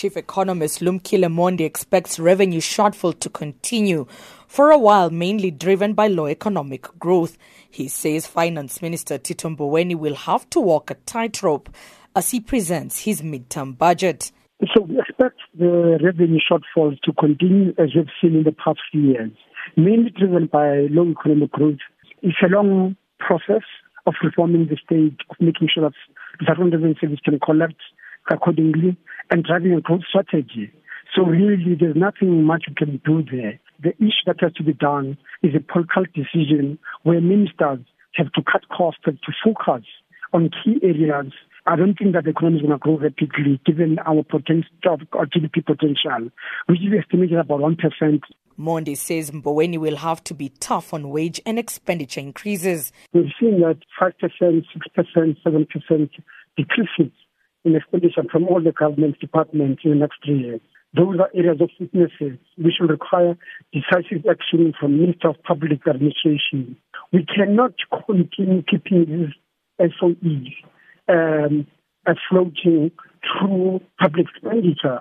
Chief economist Lumkile Mondi expects revenue shortfall to continue for a while, mainly driven by low economic growth. He says Finance Minister Tito Mboweni will have to walk a tightrope as he presents his midterm budget. So we expect the revenue shortfall to continue as we've seen in the past few years, mainly driven by low economic growth. It's a long process of reforming the state, of making sure that the Department of Service can collect accordingly and driving a growth strategy. So really, there's nothing much we can do there. The issue that has to be done is a political decision where ministers have to cut costs, have to focus on key areas. I don't think that the economy is going to grow rapidly given our potential, our GDP potential, which is estimated about 1%. Mondi says Mboweni will have to be tough on wage and expenditure increases. We've seen that 5%, 6%, 7% decreases in expenditure from all the government departments in the next three years. Those are areas of weaknesses which will require decisive action from Minister of Public Administration. We cannot continue keeping these SOEs um, floating through public expenditure.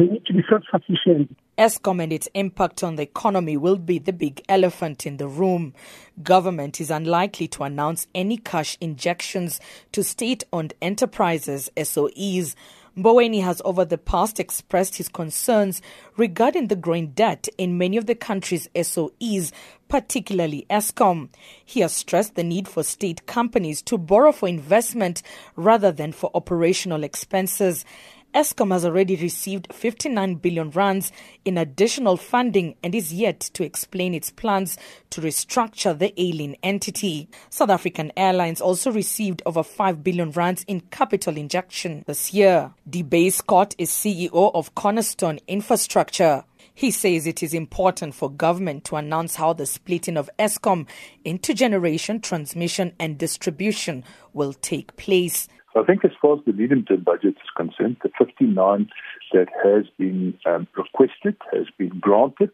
They need to be self-sufficient. Eskom and its impact on the economy will be the big elephant in the room. Government is unlikely to announce any cash injections to state-owned enterprises, SOEs. Mboweni has over the past expressed his concerns regarding the growing debt in many of the country's SOEs, particularly Eskom. He has stressed the need for state companies to borrow for investment rather than for operational expenses. Eskom has already received 59 billion rands in additional funding and is yet to explain its plans to restructure the ailing entity. South African Airlines also received over 5 billion rands in capital injection this year. DeBay Scott is CEO of Cornerstone Infrastructure. He says it is important for government to announce how the splitting of Eskom into generation, transmission and distribution will take place. I think as far as the medium-term budget is concerned, the 59 that has been um, requested has been granted,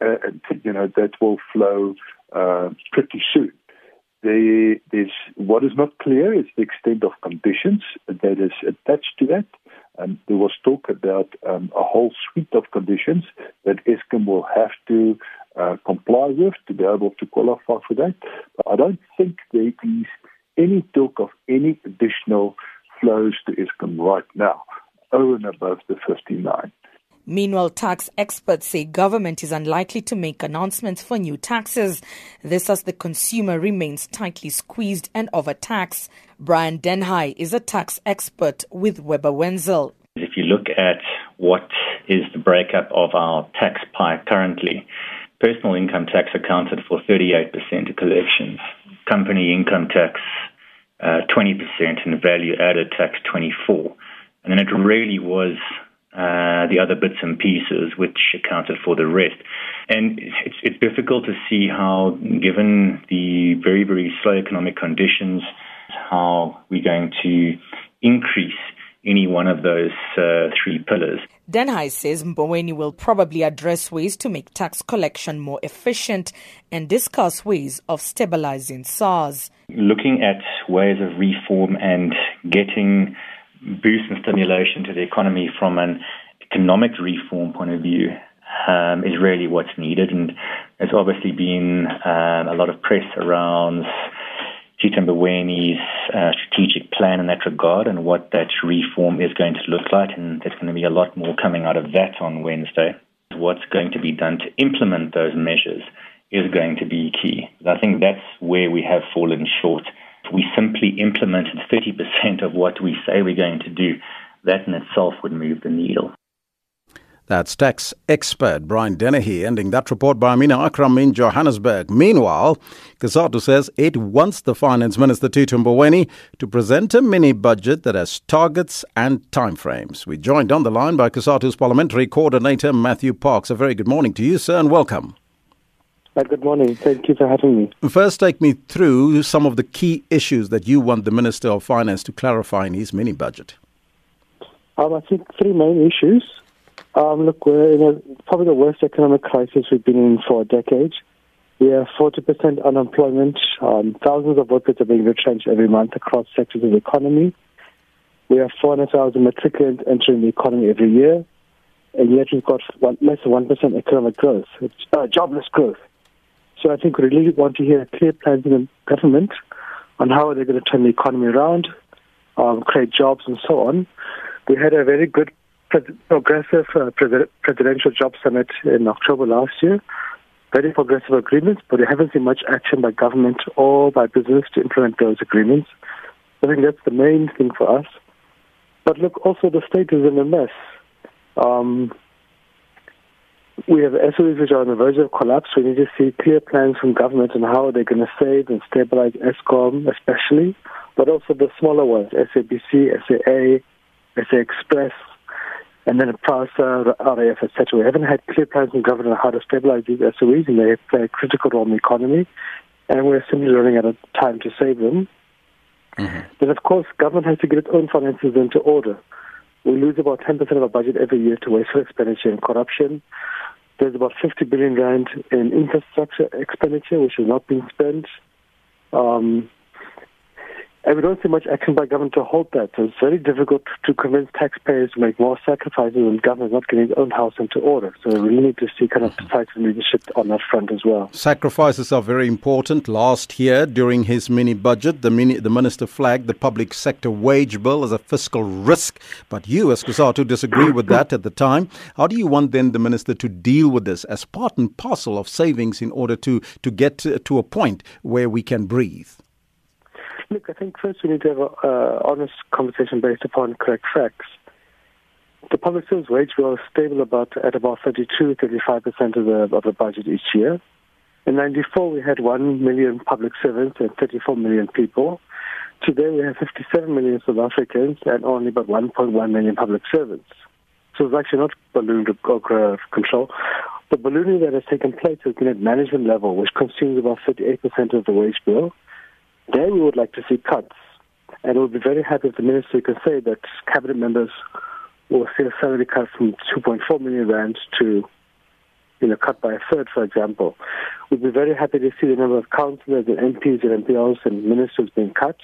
uh, and you know that will flow uh, pretty soon. There, there's what is not clear is the extent of conditions that is attached to that. Um, there was talk about um, a whole suite of conditions that Eskom will have to uh, comply with to be able to qualify for that. But I don't think there is any talk of any additional flows to Eskom right now, over and above the 59. Meanwhile, tax experts say government is unlikely to make announcements for new taxes. This as the consumer remains tightly squeezed and overtaxed. Brian Dennehy is a tax expert with Webber Wentzel. If you look at what is the breakup of our tax pie currently, personal income tax accounted for 38% of collections company income tax uh, 20% and value added tax 24 and then it really was uh, the other bits and pieces which accounted for the rest. And it's, it's difficult to see how, given the very, very slow economic conditions, how we're going to increase any one of those uh, three pillars. Dennehy says Mboweni will probably address ways to make tax collection more efficient and discuss ways of stabilizing SARS. Looking at ways of reform and getting boost and stimulation to the economy from an economic reform point of view um, is really what's needed. And there's obviously been um, a lot of press around Tito Mboweni's uh, strategic plan in that regard and what that reform is going to look like. And there's going to be a lot more coming out of that on Wednesday. What's going to be done to implement those measures is going to be key. I think that's where we have fallen short. We simply implemented 30% of what we say we're going to do. That in itself would move the needle. That's tax expert Brian Dennehy ending that report by Amina Akram in Johannesburg. Meanwhile, COSATU says it wants the Finance Minister Tito Mboweni to present a mini budget that has targets and timeframes. We're joined on the line by COSATU's Parliamentary Coordinator Matthew Parks. A very good morning to you, sir, and welcome. Uh, good morning. Thank you for having me. First, take me through some of the key issues that you want the Minister of Finance to clarify in his mini budget. Um, I think three main issues. Um, look, we're in a, probably the worst economic crisis we've been in for a decade. We have 40% unemployment. Um, thousands of workers are being retrenched every month across sectors of the economy. We have 400,000 matriculants entering the economy every year, and yet we've got one, less than 1% economic growth, uh, jobless growth. So I think we really want to hear a clear plans from the government on how they're going to turn the economy around, um, create jobs, and so on. We had a very good progressive uh, presidential job summit in October last year. Very progressive agreements, but we haven't seen much action by government or by business to implement those agreements. I think that's the main thing for us. But look, also the state is in a mess. Um, we have SOEs which are on the verge of collapse. We need to see clear plans from government on how they're going to save and stabilize Eskom, especially, but also the smaller ones, SABC, SAA, SA Express, and then PRASA, RAF, etc. We haven't had clear plans from government on how to stabilize these SOEs, and they play a critical role in the economy, and we're simply running out of time to save them. Mm-hmm. But of course, government has to get its own finances into order. We lose about 10% of our budget every year to wasteful expenditure and corruption. There's about 50 billion rand in infrastructure expenditure, which is not being spent. Um, and we don't see much action by government to halt that. So it's very difficult to convince taxpayers to make more sacrifices when government is not getting its own house into order. So we really need to see kind of decisive leadership on that front as well. Sacrifices are very important. Last year, during his mini budget, the, mini, the minister flagged the public sector wage bill as a fiscal risk. But you, as COSATU, disagree with that at the time. How do you want then the minister to deal with this as part and parcel of savings in order to, to get to, to a point where we can breathe? Look, I think first we need to have an uh, honest conversation based upon correct facts. The public service wage bill is stable about at about 32, 35 percent of the of the budget each year. In '94, we had 1 million public servants and 34 million people. Today, we have 57 million South Africans and only about 1.1 million public servants. So it's actually not ballooned or control. The ballooning that has taken place has been at management level, which consumes about 38% of the wage bill. There we would like to see cuts. And we'll be very happy if the minister can say that cabinet members will see a salary cut from 2.4 million rand to, you know, cut by a third, for example. We'd be very happy to see the number of councillors and MPs and MPLs and ministers being cut.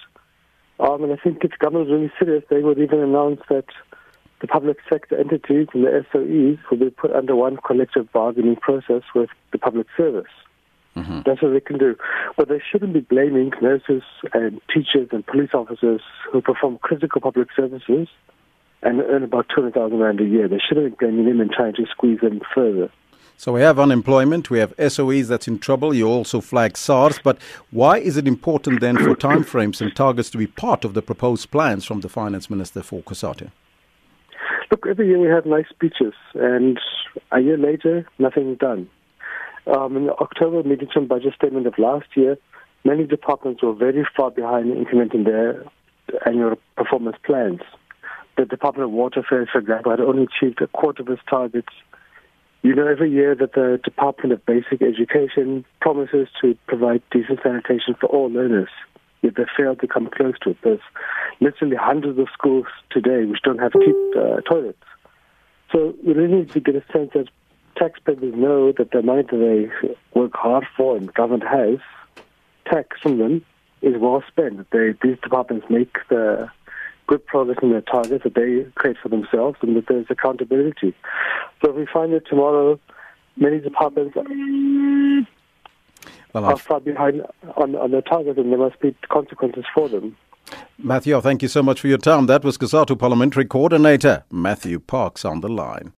Um, and I think if government is really serious, they would even announce that the public sector entities and the SOEs will be put under one collective bargaining process with the public service. Mm-hmm. That's what they can do. But they shouldn't be blaming nurses and teachers and police officers who perform critical public services and earn about 200,000 Rand a year. They shouldn't be blaming them and trying to squeeze them further. So we have unemployment, we have SOEs that's in trouble. You also flag SARS, but why is it important then for timeframes and targets to be part of the proposed plans from the finance minister for COSATU? Look, every year we have nice speeches, and a year later, nothing done. Um, in the October medium-term budget statement of last year, many departments were very far behind in implementing their annual performance plans. The Department of Water Affairs, for example, had only achieved a quarter of its targets. You know, every year that the Department of Basic Education promises to provide decent sanitation for all learners, yet they failed to come close to it. There's literally hundreds of schools today which don't have cheap uh, toilets. So we really need to get a sense that taxpayers know that the money that they work hard for and the government has, tax from them, is well spent. They, these departments make the good progress in their targets that they create for themselves and that there's accountability. So if we find that tomorrow many departments well, are far behind on, on their targets and there must be consequences for them. Matthew, thank you so much for your time. That was COSATU Parliamentary Coordinator Matthew Parks on the line.